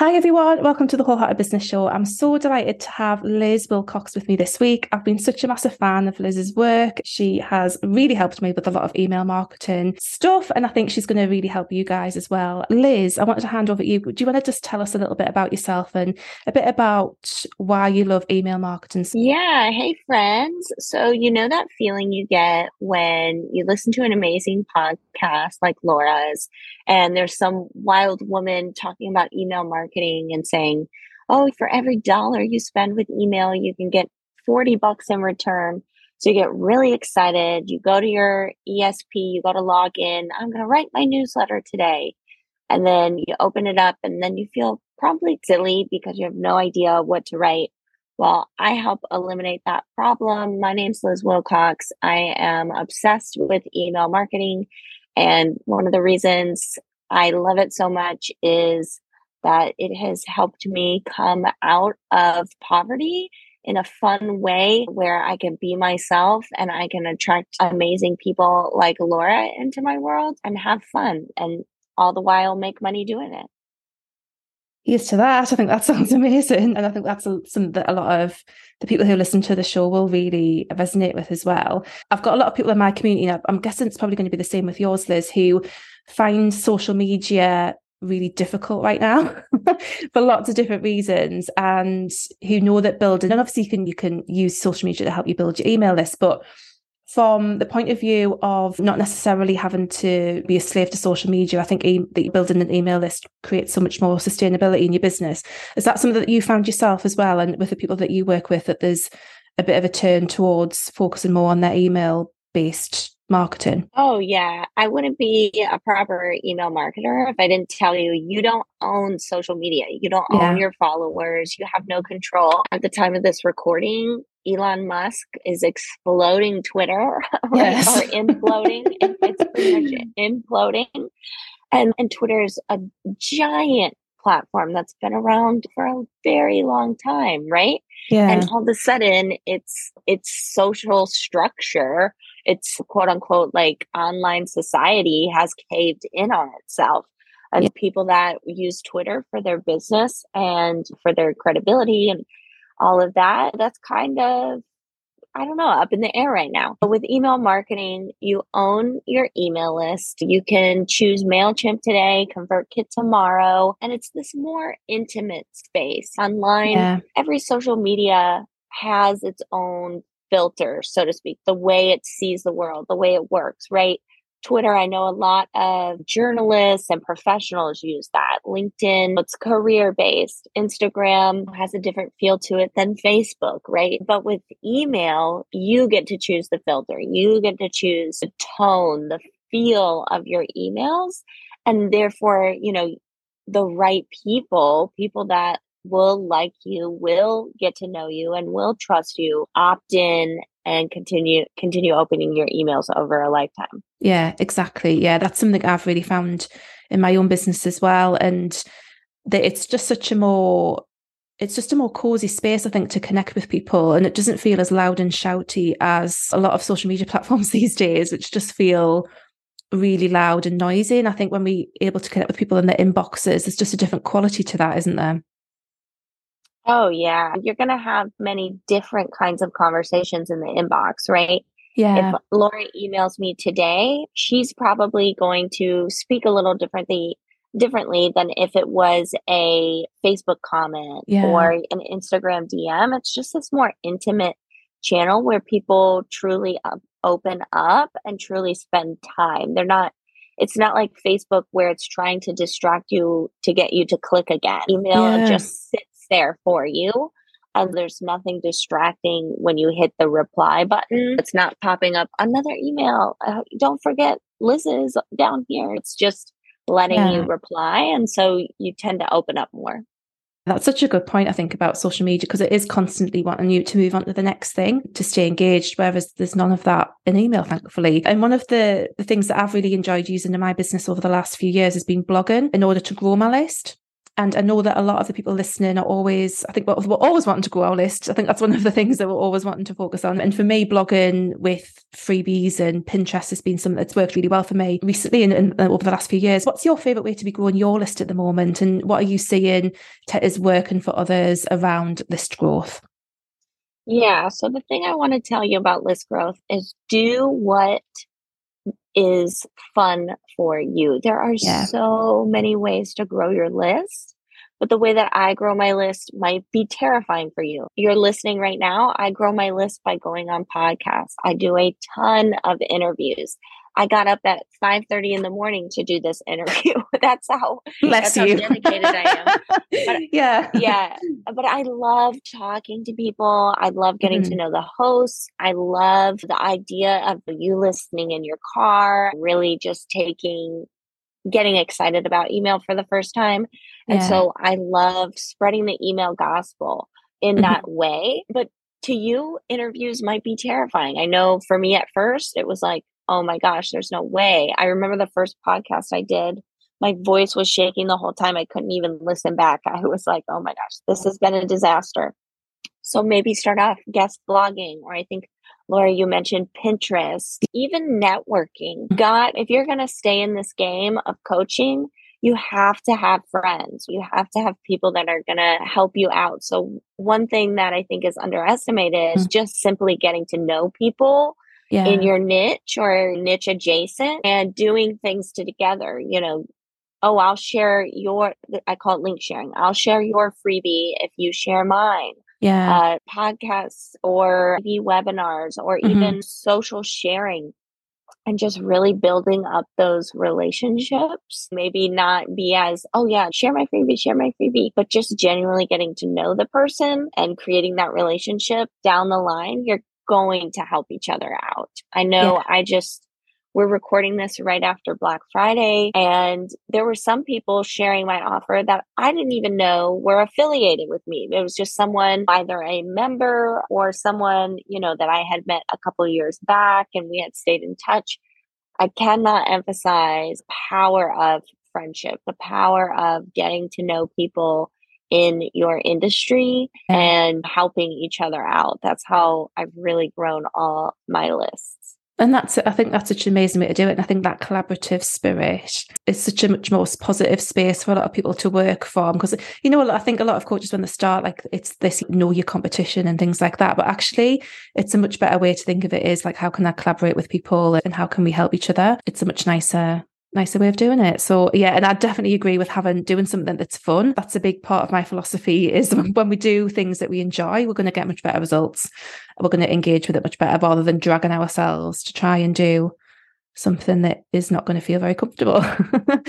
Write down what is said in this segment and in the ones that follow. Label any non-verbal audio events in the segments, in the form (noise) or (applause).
Hi, everyone. Welcome to the Wholehearted Business Show. I'm so delighted to have Liz Wilcox with me this week. I've been such a massive fan of Liz's work. She has really helped me with a lot of email marketing stuff, and I think she's going to really help you guys as well. Liz, I wanted to hand over to you. Do you want to just tell us a little bit about yourself and a bit about why you love email marketing? Yeah. Hey, friends. So, you know that feeling you get when you listen to an amazing podcast like Laura's, and there's some wild woman talking about email marketing marketing and saying, oh, for every dollar you spend with email, you can get 40 bucks in return. So you get really excited. You go to your ESP, you go to log in. I'm going to write my newsletter today. And then you open it up and then you feel probably silly because you have no idea what to write. Well, I help eliminate that problem. My name's Liz Wilcox. I am obsessed with email marketing. And one of the reasons I love it so much is that it has helped me come out of poverty in a fun way where I can be myself and I can attract amazing people like Laura into my world and have fun and all the while make money doing it. Here's to that. I think that (laughs) sounds amazing. And I think that's something that a lot of the people who listen to the show will really resonate with as well. I've got a lot of people in my community. I'm guessing it's probably going to be the same with yours, Liz, who find social media really difficult right now (laughs) for lots of different reasons and who know that building and obviously you can you can use social media to help you build your email list but from the point of view of not necessarily having to be a slave to social media, I think e- that building an email list creates so much more sustainability in your business. Is that something that you found yourself as well, and with the people that you work with, that there's a bit of a turn towards focusing more on their email based marketing? Oh, yeah. I wouldn't be a proper email marketer if I didn't tell you you don't own social media. You don't yeah. own your followers. You have no control. At the time of this recording, Elon Musk is exploding Twitter (laughs) yes. or imploding. it's pretty much (laughs) imploding. And, and Twitter is a giant platform that's been around for a very long time, right? Yeah. And all of a sudden it's its social structure it's quote unquote like online society has caved in on itself. And yeah. people that use Twitter for their business and for their credibility and all of that, that's kind of I don't know, up in the air right now. But with email marketing, you own your email list. You can choose MailChimp today, ConvertKit tomorrow, and it's this more intimate space online. Yeah. Every social media has its own filter, so to speak, the way it sees the world, the way it works, right? Twitter, I know a lot of journalists and professionals use that. LinkedIn, it's career based. Instagram has a different feel to it than Facebook, right? But with email, you get to choose the filter. You get to choose the tone, the feel of your emails. And therefore, you know, the right people, people that will like you, will get to know you and will trust you, opt in and continue continue opening your emails over a lifetime. Yeah, exactly. Yeah, that's something I've really found in my own business as well and that it's just such a more it's just a more cozy space, I think, to connect with people. And it doesn't feel as loud and shouty as a lot of social media (laughs) platforms these days, which just feel really loud and noisy. And I think when we're able to connect with people in their inboxes, there's just a different quality to that, isn't there? Oh, yeah. You're going to have many different kinds of conversations in the inbox, right? Yeah. If Laura emails me today, she's probably going to speak a little differently differently than if it was a Facebook comment yeah. or an Instagram DM. It's just this more intimate channel where people truly open up and truly spend time. They're not it's not like Facebook where it's trying to distract you to get you to click again. Email yeah. just sits there for you. And there's nothing distracting when you hit the reply button. It's not popping up another email. Uh, don't forget, Liz is down here. It's just letting yeah. you reply. And so you tend to open up more. That's such a good point, I think, about social media because it is constantly wanting you to move on to the next thing to stay engaged, whereas there's none of that in email, thankfully. And one of the, the things that I've really enjoyed using in my business over the last few years has been blogging in order to grow my list. And I know that a lot of the people listening are always, I think, we're, we're always wanting to grow our list. I think that's one of the things that we're always wanting to focus on. And for me, blogging with freebies and Pinterest has been something that's worked really well for me recently and, and over the last few years. What's your favorite way to be growing your list at the moment? And what are you seeing is working for others around list growth? Yeah. So the thing I want to tell you about list growth is do what is fun for you. There are yeah. so many ways to grow your list, but the way that I grow my list might be terrifying for you. You're listening right now. I grow my list by going on podcasts. I do a ton of interviews. I got up at 5:30 in the morning to do this interview. (laughs) that's how Bless that's you. how dedicated I am. But, (laughs) yeah. Yeah. But I love talking to people. I love getting mm-hmm. to know the hosts. I love the idea of you listening in your car, really just taking getting excited about email for the first time. And yeah. so I love spreading the email gospel in mm-hmm. that way. But to you, interviews might be terrifying. I know for me at first, it was like, oh my gosh, there's no way. I remember the first podcast I did, my voice was shaking the whole time. I couldn't even listen back. I was like, oh my gosh, this has been a disaster. So maybe start off guest blogging, or I think Laura, you mentioned Pinterest, even networking. God, if you're going to stay in this game of coaching, you have to have friends. You have to have people that are going to help you out. So, one thing that I think is underestimated is mm. just simply getting to know people yeah. in your niche or niche adjacent and doing things together. You know, oh, I'll share your, I call it link sharing. I'll share your freebie if you share mine. Yeah. Uh, podcasts or maybe webinars or mm-hmm. even social sharing and just really building up those relationships. Maybe not be as, oh yeah, share my freebie, share my freebie, but just genuinely getting to know the person and creating that relationship down the line. You're going to help each other out. I know yeah. I just, we're recording this right after Black Friday, and there were some people sharing my offer that I didn't even know were affiliated with me. It was just someone, either a member or someone, you know, that I had met a couple years back and we had stayed in touch. I cannot emphasize power of friendship, the power of getting to know people in your industry and helping each other out. That's how I've really grown all my lists and that's I think that's such an amazing way to do it. And I think that collaborative spirit is such a much more positive space for a lot of people to work from. Because you know, I think a lot of coaches when they start, like it's this know your competition and things like that. But actually, it's a much better way to think of it is like how can I collaborate with people and how can we help each other? It's a much nicer nicer way of doing it. So yeah, and I definitely agree with having doing something that's fun. That's a big part of my philosophy is (laughs) when we do things that we enjoy, we're going to get much better results. We're going to engage with it much better rather than dragging ourselves to try and do something that is not going to feel very comfortable. (laughs) but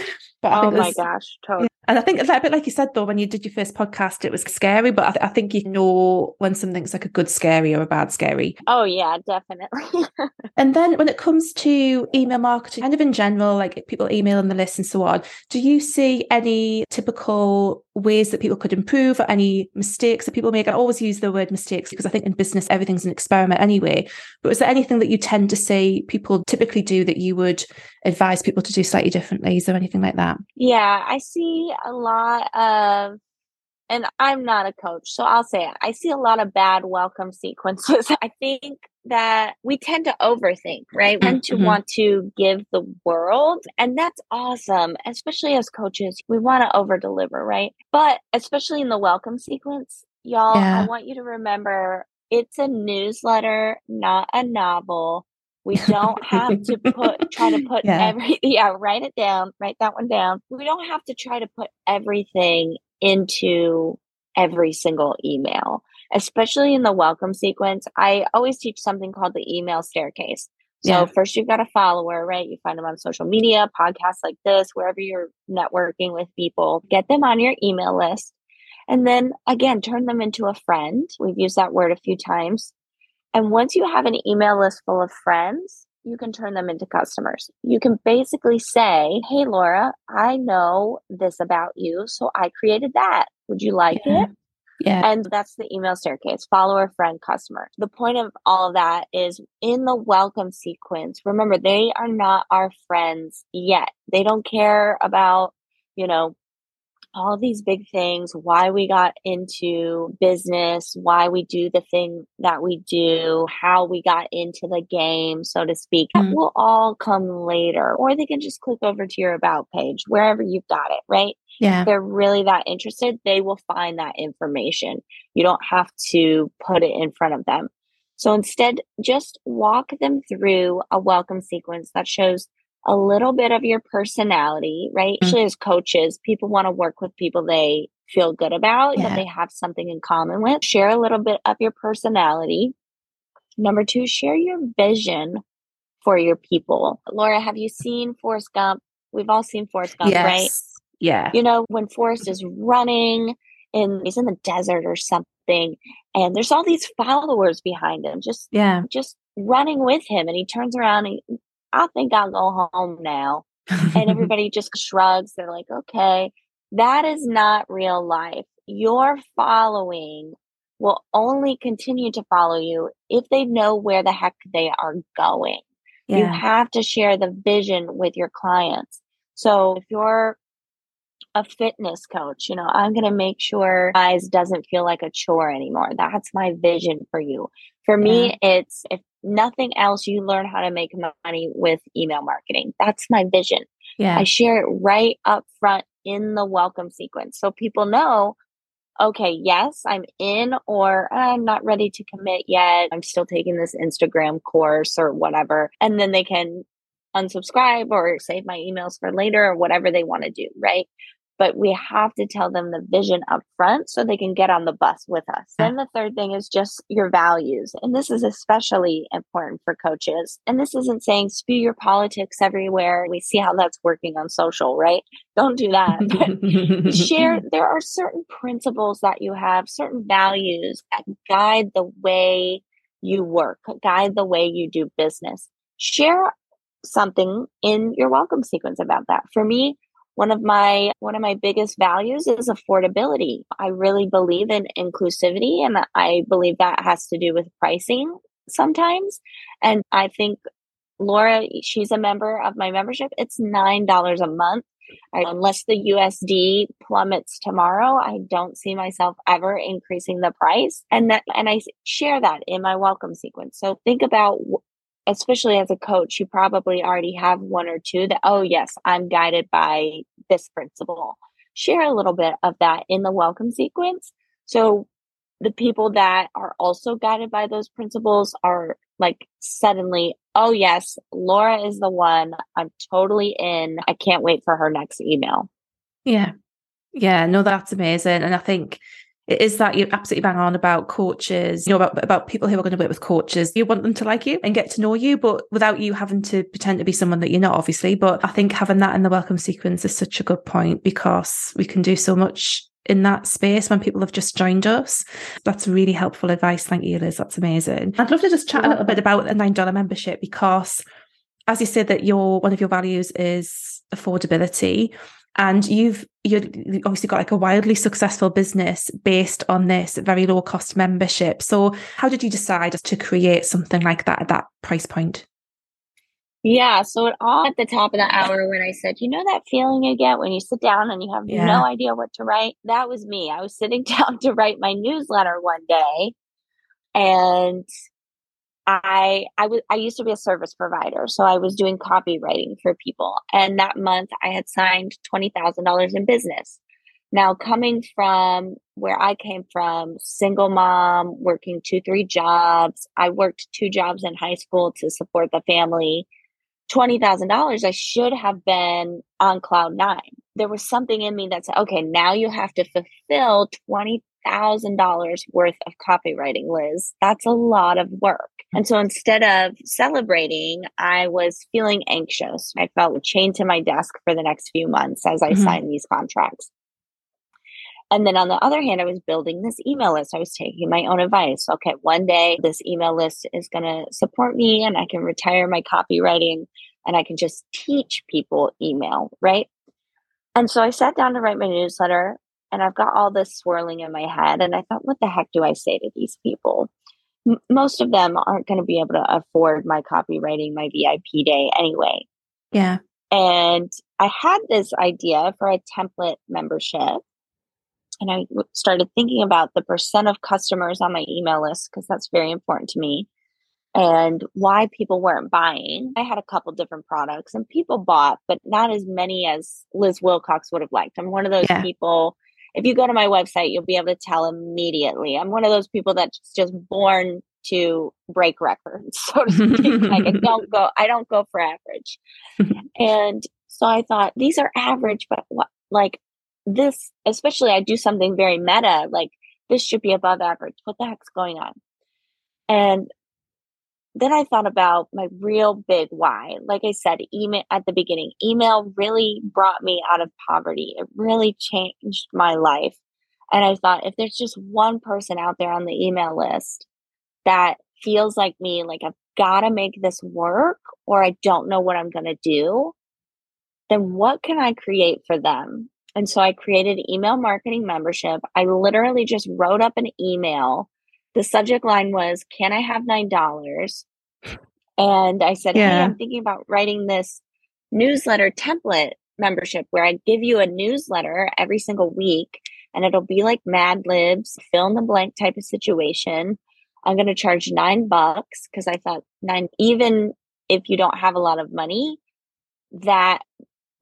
oh my gosh, totally. And I think a bit like you said though, when you did your first podcast, it was scary, but I, th- I, think you mm. know when something's like a good scary or a bad scary. Oh yeah, definitely. (laughs) and then when it comes to email marketing, kind of in general, like people emailing the list and so on, do you see any typical ways that people could improve or any mistakes that people make? I always use the word mistakes because I think in business everything's an experiment anyway. But is there anything that you tend to say people typically do that you would advise people to do slightly differently? Is there anything like that? Yeah, I see a lot of and I'm not a coach, so I'll say it. I see a lot of bad welcome sequences. (laughs) I think that we tend to overthink, right? We tend to mm-hmm. want to give the world, and that's awesome, especially as coaches. We want to over deliver, right? But especially in the welcome sequence, y'all, yeah. I want you to remember it's a newsletter, not a novel. We don't have to put try to put (laughs) yeah. every yeah, write it down, write that one down. We don't have to try to put everything into every single email, especially in the welcome sequence. I always teach something called the email staircase. So yeah. first you've got a follower, right? You find them on social media, podcasts like this, wherever you're networking with people, get them on your email list. And then again, turn them into a friend. We've used that word a few times. And once you have an email list full of friends, you can turn them into customers. You can basically say, Hey, Laura, I know this about you. So I created that. Would you like yeah. it? Yeah. And that's the email staircase follower, friend, customer. The point of all of that is in the welcome sequence. Remember, they are not our friends yet. They don't care about, you know, all these big things, why we got into business, why we do the thing that we do, how we got into the game, so to speak. Mm. That will all come later. Or they can just click over to your about page, wherever you've got it, right? Yeah. If they're really that interested, they will find that information. You don't have to put it in front of them. So instead, just walk them through a welcome sequence that shows a little bit of your personality, right? Mm-hmm. Actually, as coaches, people want to work with people they feel good about, yeah. that they have something in common with. Share a little bit of your personality. Number two, share your vision for your people. Laura, have you seen Forrest Gump? We've all seen Forrest Gump, yes. right? Yeah. You know, when Forrest is running and he's in the desert or something, and there's all these followers behind him, just yeah, just running with him, and he turns around and I think I'll go home now. and (laughs) everybody just shrugs. They're like, okay, that is not real life. Your following will only continue to follow you if they know where the heck they are going. Yeah. You have to share the vision with your clients. So if you're a fitness coach, you know, I'm going to make sure eyes doesn't feel like a chore anymore. That's my vision for you. For yeah. me, it's if nothing else, you learn how to make money with email marketing. That's my vision. Yeah. I share it right up front in the welcome sequence. So people know, okay, yes, I'm in, or I'm not ready to commit yet. I'm still taking this Instagram course or whatever. And then they can unsubscribe or save my emails for later or whatever they want to do. Right but we have to tell them the vision up front so they can get on the bus with us. Then the third thing is just your values. And this is especially important for coaches. And this isn't saying spew your politics everywhere. We see how that's working on social, right? Don't do that. (laughs) share, there are certain principles that you have, certain values that guide the way you work, guide the way you do business. Share something in your welcome sequence about that. For me, one of my one of my biggest values is affordability. I really believe in inclusivity and i believe that has to do with pricing sometimes. And i think laura she's a member of my membership. It's nine dollars a month. I, unless the usd plummets tomorrow i don't see myself ever increasing the price. And that and i share that in my welcome sequence. So think about especially as a coach, you probably already have one or two that, oh, yes, I'm guided by this principle. Share a little bit of that in the welcome sequence. So the people that are also guided by those principles are like suddenly, oh, yes, Laura is the one. I'm totally in. I can't wait for her next email. Yeah. Yeah. No, that's amazing. And I think is that you're absolutely bang on about coaches, you know, about, about people who are going to work with coaches. You want them to like you and get to know you, but without you having to pretend to be someone that you're not, obviously. But I think having that in the welcome sequence is such a good point because we can do so much in that space when people have just joined us. That's really helpful advice. Thank you, Liz. That's amazing. I'd love to just chat a little bit about a $9 membership because as you said that your one of your values is affordability and you've you've obviously got like a wildly successful business based on this very low cost membership. So how did you decide to create something like that at that price point? Yeah so it all at the top of the hour when i said you know that feeling you get when you sit down and you have yeah. no idea what to write? That was me. I was sitting (laughs) down to write my newsletter one day and I I was I used to be a service provider, so I was doing copywriting for people. And that month I had signed twenty thousand dollars in business. Now coming from where I came from, single mom, working two, three jobs. I worked two jobs in high school to support the family. $20,000, I should have been on cloud nine. There was something in me that said, okay, now you have to fulfill $20,000 worth of copywriting, Liz. That's a lot of work. And so instead of celebrating, I was feeling anxious. I felt chained to my desk for the next few months as I mm-hmm. signed these contracts. And then on the other hand, I was building this email list. I was taking my own advice. Okay, one day this email list is going to support me and I can retire my copywriting and I can just teach people email, right? And so I sat down to write my newsletter and I've got all this swirling in my head. And I thought, what the heck do I say to these people? M- most of them aren't going to be able to afford my copywriting, my VIP day anyway. Yeah. And I had this idea for a template membership. And I started thinking about the percent of customers on my email list because that's very important to me and why people weren't buying. I had a couple different products and people bought, but not as many as Liz Wilcox would have liked. I'm one of those yeah. people. If you go to my website, you'll be able to tell immediately. I'm one of those people that's just born to break records, (laughs) so to speak. like I don't go, I don't go for average. and so I thought these are average, but what, like this, especially I do something very meta, like this should be above average. What the heck's going on? And then I thought about my real big why. Like I said, email at the beginning, email really brought me out of poverty. It really changed my life. And I thought if there's just one person out there on the email list that feels like me, like I've got to make this work or I don't know what I'm going to do, then what can I create for them? And so I created email marketing membership. I literally just wrote up an email the subject line was, Can I have $9? And I said, yeah. Hey, I'm thinking about writing this newsletter template membership where I give you a newsletter every single week and it'll be like Mad Libs, fill in the blank type of situation. I'm going to charge nine bucks because I thought nine, even if you don't have a lot of money, that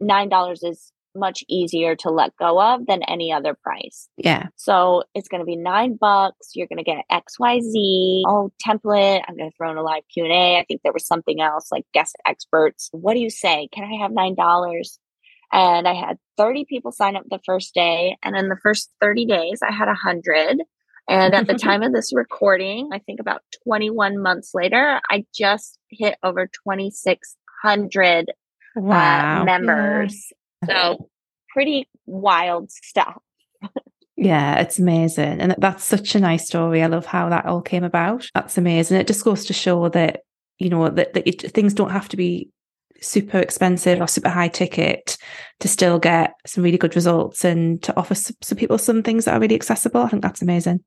$9 is much easier to let go of than any other price. Yeah. So it's going to be nine bucks. You're going to get X, Y, Z. Oh, template. I'm going to throw in a live Q and A. I think there was something else like guest experts. What do you say? Can I have nine dollars? And I had 30 people sign up the first day, and in the first 30 days, I had a hundred. And at the (laughs) time of this recording, I think about 21 months later, I just hit over 2,600 uh, wow. uh, members. So pretty wild stuff. Yeah, it's amazing. And that's such a nice story. I love how that all came about. That's amazing. It just goes to show that, you know, that, that it, things don't have to be super expensive or super high ticket to still get some really good results and to offer some, some people some things that are really accessible. I think that's amazing.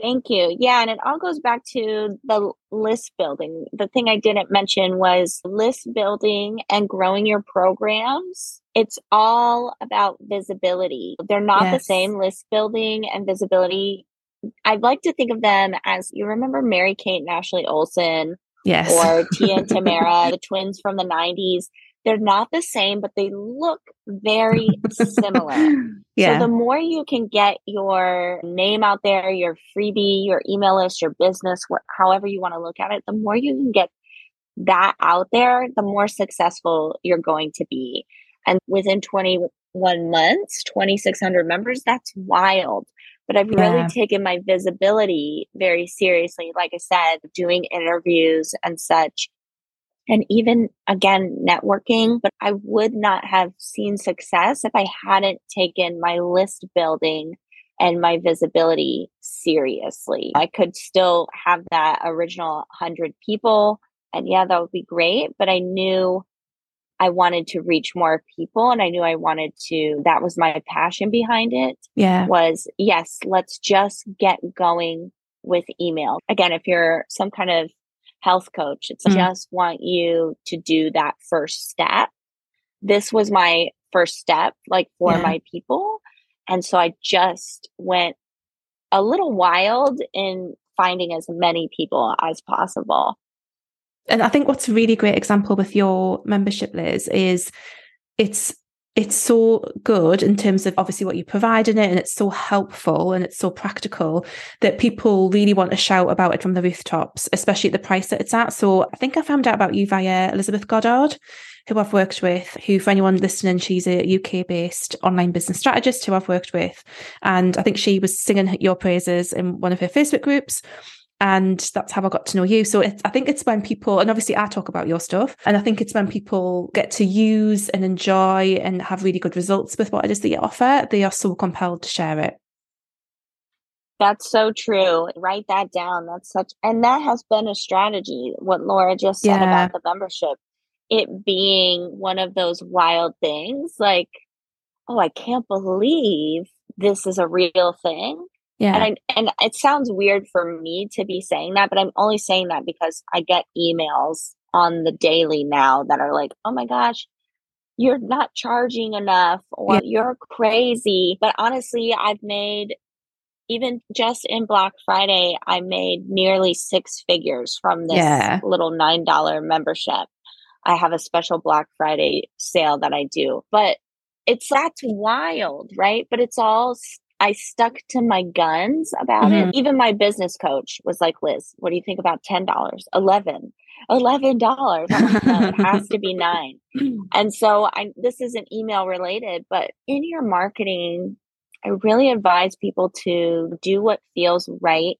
Thank you. Yeah, and it all goes back to the list building. The thing I didn't mention was list building and growing your programs. It's all about visibility. They're not yes. the same list building and visibility. I'd like to think of them as you remember Mary Kate and Ashley Olsen yes. or Tia (laughs) and Tamera, the twins from the 90s. They're not the same, but they look very similar. (laughs) Yeah. So the more you can get your name out there, your freebie, your email list, your business, wh- however you want to look at it, the more you can get that out there, the more successful you're going to be. And within 21 months, 2,600 members, that's wild. But I've yeah. really taken my visibility very seriously. Like I said, doing interviews and such and even again networking but i would not have seen success if i hadn't taken my list building and my visibility seriously. I could still have that original 100 people and yeah that would be great but i knew i wanted to reach more people and i knew i wanted to that was my passion behind it yeah. was yes let's just get going with email. Again if you're some kind of health coach. It's mm-hmm. just want you to do that first step. This was my first step, like for yeah. my people. And so I just went a little wild in finding as many people as possible. And I think what's a really great example with your membership, Liz, is it's it's so good in terms of obviously what you provide in it and it's so helpful and it's so practical that people really want to shout about it from the rooftops especially at the price that it's at. So i think i found out about you via elizabeth goddard who i've worked with who for anyone listening she's a uk based online business strategist who i've worked with. And i think she was singing your praises in one of her facebook groups and that's how I got to know you. So I think it's when people, and obviously I talk about your stuff, and I think it's when people get to use and enjoy and have really good results with what it is that you offer, they are so compelled to share it. That's so true. Write that down. That's such, and that has been a strategy. What Laura just said yeah. about the membership, it being one of those wild things like, oh, I can't believe this is a real thing. Yeah. And I, and it sounds weird for me to be saying that, but I'm only saying that because I get emails on the daily now that are like, "Oh my gosh, you're not charging enough or yeah. you're crazy. But honestly, I've made even just in Black Friday, I made nearly six figures from this yeah. little $9 membership. I have a special Black Friday sale that I do, but it's that's wild, right? But it's all I stuck to my guns about mm-hmm. it. Even my business coach was like, Liz, what do you think about $10, 11 $11. no, it has to be (laughs) nine. And so I, this isn't email related, but in your marketing, I really advise people to do what feels right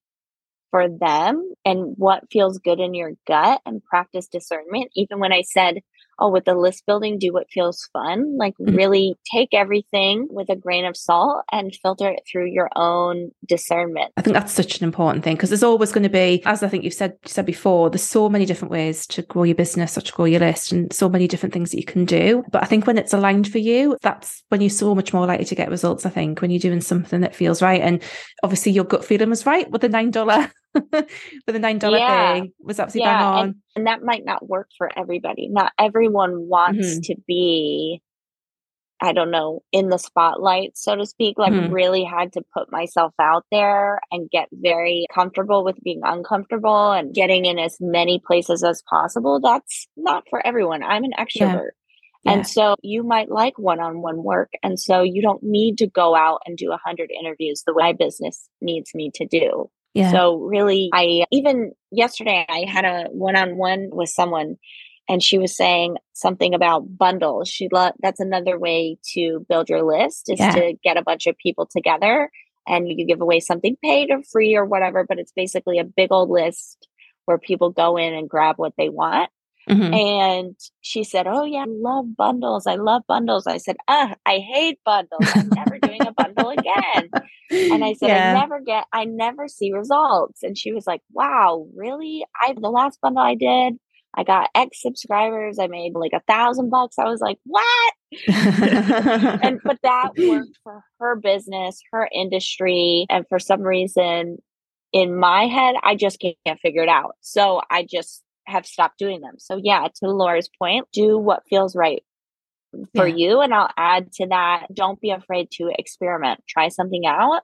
for them and what feels good in your gut and practice discernment. Even when I said oh, with the list building, do what feels fun. Like mm-hmm. really take everything with a grain of salt and filter it through your own discernment. I think that's such an important thing because there's always going to be, as I think you've said said before, there's so many different ways to grow your business or to grow your list and so many different things that you can do. But I think when it's aligned for you, that's when you're so much more likely to get results, I think, when you're doing something that feels right. And obviously your gut feeling was right with the nine dollar (laughs) with the nine dollar yeah. thing was absolutely yeah. bang on. And, and, that might not work for everybody. Not everyone wants mm-hmm. to be, I don't know, in the spotlight, so to speak. Like mm-hmm. really had to put myself out there and get very comfortable with being uncomfortable and getting in as many places as possible. That's not for everyone. I'm an extrovert. Yeah. And so you might like one-on-one work. And so you don't need to go out and do a hundred interviews the way my business needs me to do. Yeah. So really, I uh, even yesterday I had a one-on-one with someone and she was saying something about bundles. She lo- that's another way to build your list is yeah. to get a bunch of people together and you give away something paid or free or whatever, but it's basically a big old list where people go in and grab what they want. Mm-hmm. And she said, Oh, yeah, I love bundles. I love bundles. I said, Ah, I hate bundles. I'm never doing a bundle again. And I (laughs) said, yeah. I never get, I never see results. And she was like, Wow, really? I, the last bundle I did, I got X subscribers. I made like a thousand bucks. I was like, what? (laughs) and but that worked (laughs) for her business, her industry. And for some reason in my head, I just can't figure it out. So I just have stopped doing them. So yeah, to Laura's point, do what feels right for yeah. you. And I'll add to that, don't be afraid to experiment. Try something out.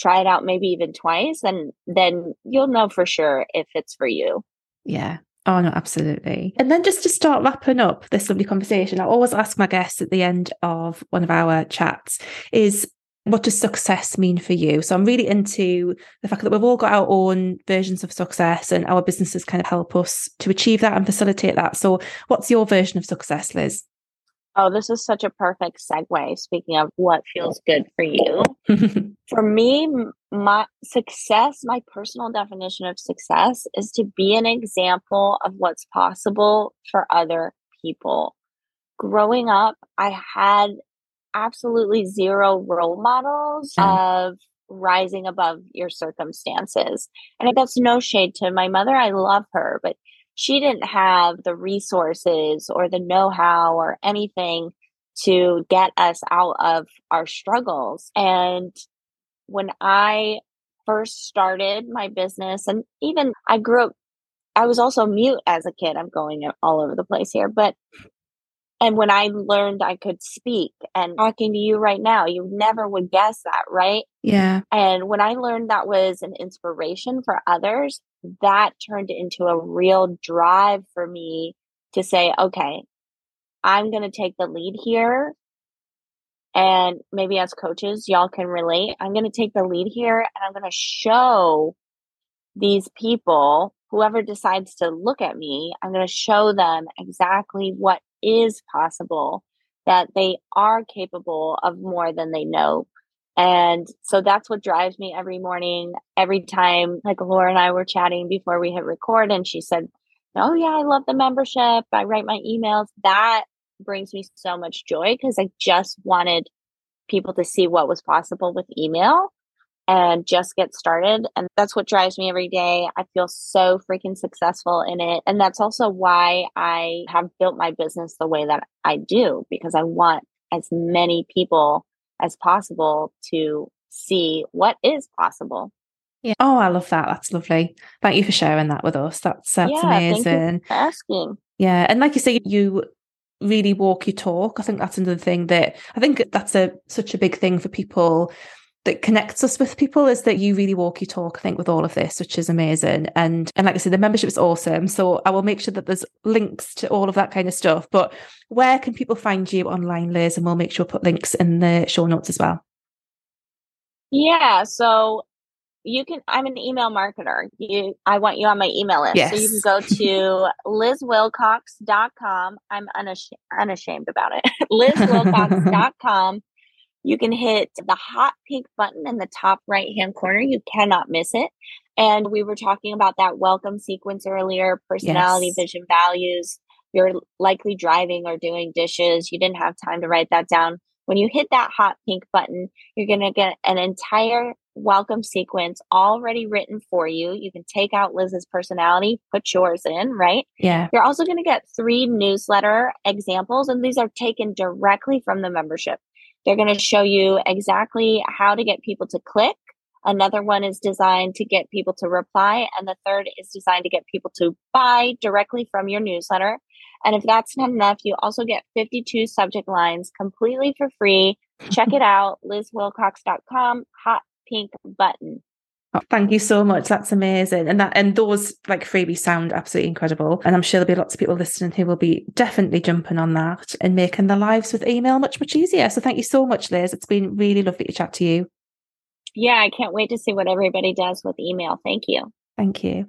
Try it out maybe even twice and then you'll know for sure if it's for you. Yeah. Oh no, absolutely. And then just to start wrapping up this lovely conversation, I always ask my guests at the end of one of our chats is what does success mean for you? So I'm really into the fact that we've all got our own versions of success and our businesses kind of help us to achieve that and facilitate that. So what's your version of success, Liz? Oh, this is such a perfect segue. Speaking of what feels good for you. (laughs) for me, my success, my personal definition of success is to be an example of what's possible for other people. Growing up, I had absolutely zero role models mm. of rising above your circumstances. And that's no shade to my mother. I love her, but she didn't have the resources or the know how or anything to get us out of our struggles. And when I first started my business, and even I grew up, I was also mute as a kid. I'm going all over the place here, but and when I learned I could speak and talking to you right now, you never would guess that, right? Yeah. And when I learned that was an inspiration for others, that turned into a real drive for me to say, okay, I'm going to take the lead here. And maybe as coaches, y'all can relate. I'm going to take the lead here and I'm going to show these people, whoever decides to look at me, I'm going to show them exactly what is possible, that they are capable of more than they know. And so that's what drives me every morning. Every time, like Laura and I were chatting before we hit record, and she said, Oh, yeah, I love the membership. I write my emails. That brings me so much joy because I just wanted people to see what was possible with email and just get started. And that's what drives me every day. I feel so freaking successful in it. And that's also why I have built my business the way that I do, because I want as many people as possible to see what is possible. Yeah. Oh, I love that. That's lovely. Thank you for sharing that with us. That's that's yeah, amazing. asking. Yeah. And like you say, you really walk your talk. I think that's another thing that I think that's a such a big thing for people that connects us with people is that you really walk your talk, I think, with all of this, which is amazing. And and like I said, the membership is awesome. So I will make sure that there's links to all of that kind of stuff. But where can people find you online, Liz? And we'll make sure put links in the show notes as well. Yeah. So you can i'm an email marketer you i want you on my email list yes. so you can go (laughs) to lizwilcox.com i'm unashamed, unashamed about it (laughs) lizwilcox.com you can hit the hot pink button in the top right hand corner you cannot miss it and we were talking about that welcome sequence earlier personality yes. vision values you're likely driving or doing dishes you didn't have time to write that down when you hit that hot pink button, you're going to get an entire welcome sequence already written for you. You can take out Liz's personality, put yours in, right? Yeah. You're also going to get three newsletter examples, and these are taken directly from the membership. They're going to show you exactly how to get people to click. Another one is designed to get people to reply. And the third is designed to get people to buy directly from your newsletter. And if that's not enough, you also get 52 subject lines completely for free. Check it (laughs) out, lizwilcox.com, hot pink button. Oh, thank you so much. That's amazing. And that and those like freebies sound absolutely incredible. And I'm sure there'll be lots of people listening who will be definitely jumping on that and making their lives with email much, much easier. So thank you so much, Liz. It's been really lovely to chat to you. Yeah, I can't wait to see what everybody does with email. Thank you. Thank you.